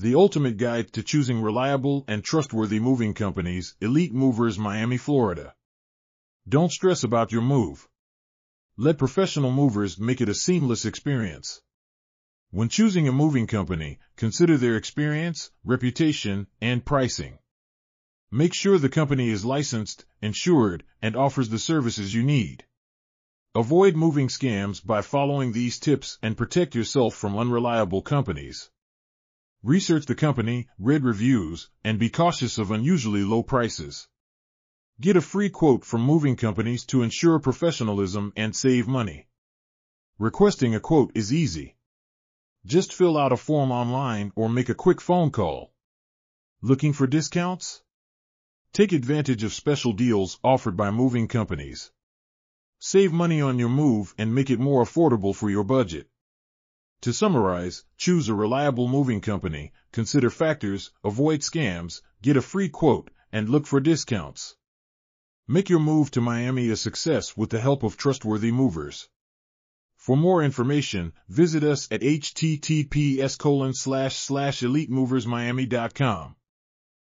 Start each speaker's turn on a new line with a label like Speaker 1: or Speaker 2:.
Speaker 1: The ultimate guide to choosing reliable and trustworthy moving companies, Elite Movers Miami, Florida. Don't stress about your move. Let professional movers make it a seamless experience. When choosing a moving company, consider their experience, reputation, and pricing. Make sure the company is licensed, insured, and offers the services you need. Avoid moving scams by following these tips and protect yourself from unreliable companies. Research the company, read reviews, and be cautious of unusually low prices. Get a free quote from moving companies to ensure professionalism and save money. Requesting a quote is easy. Just fill out a form online or make a quick phone call. Looking for discounts? Take advantage of special deals offered by moving companies. Save money on your move and make it more affordable for your budget. To summarize, choose a reliable moving company, consider factors, avoid scams, get a free quote, and look for discounts. Make your move to Miami a success with the help of trustworthy movers. For more information, visit us at https colon slash slash elitemoversmiami.com.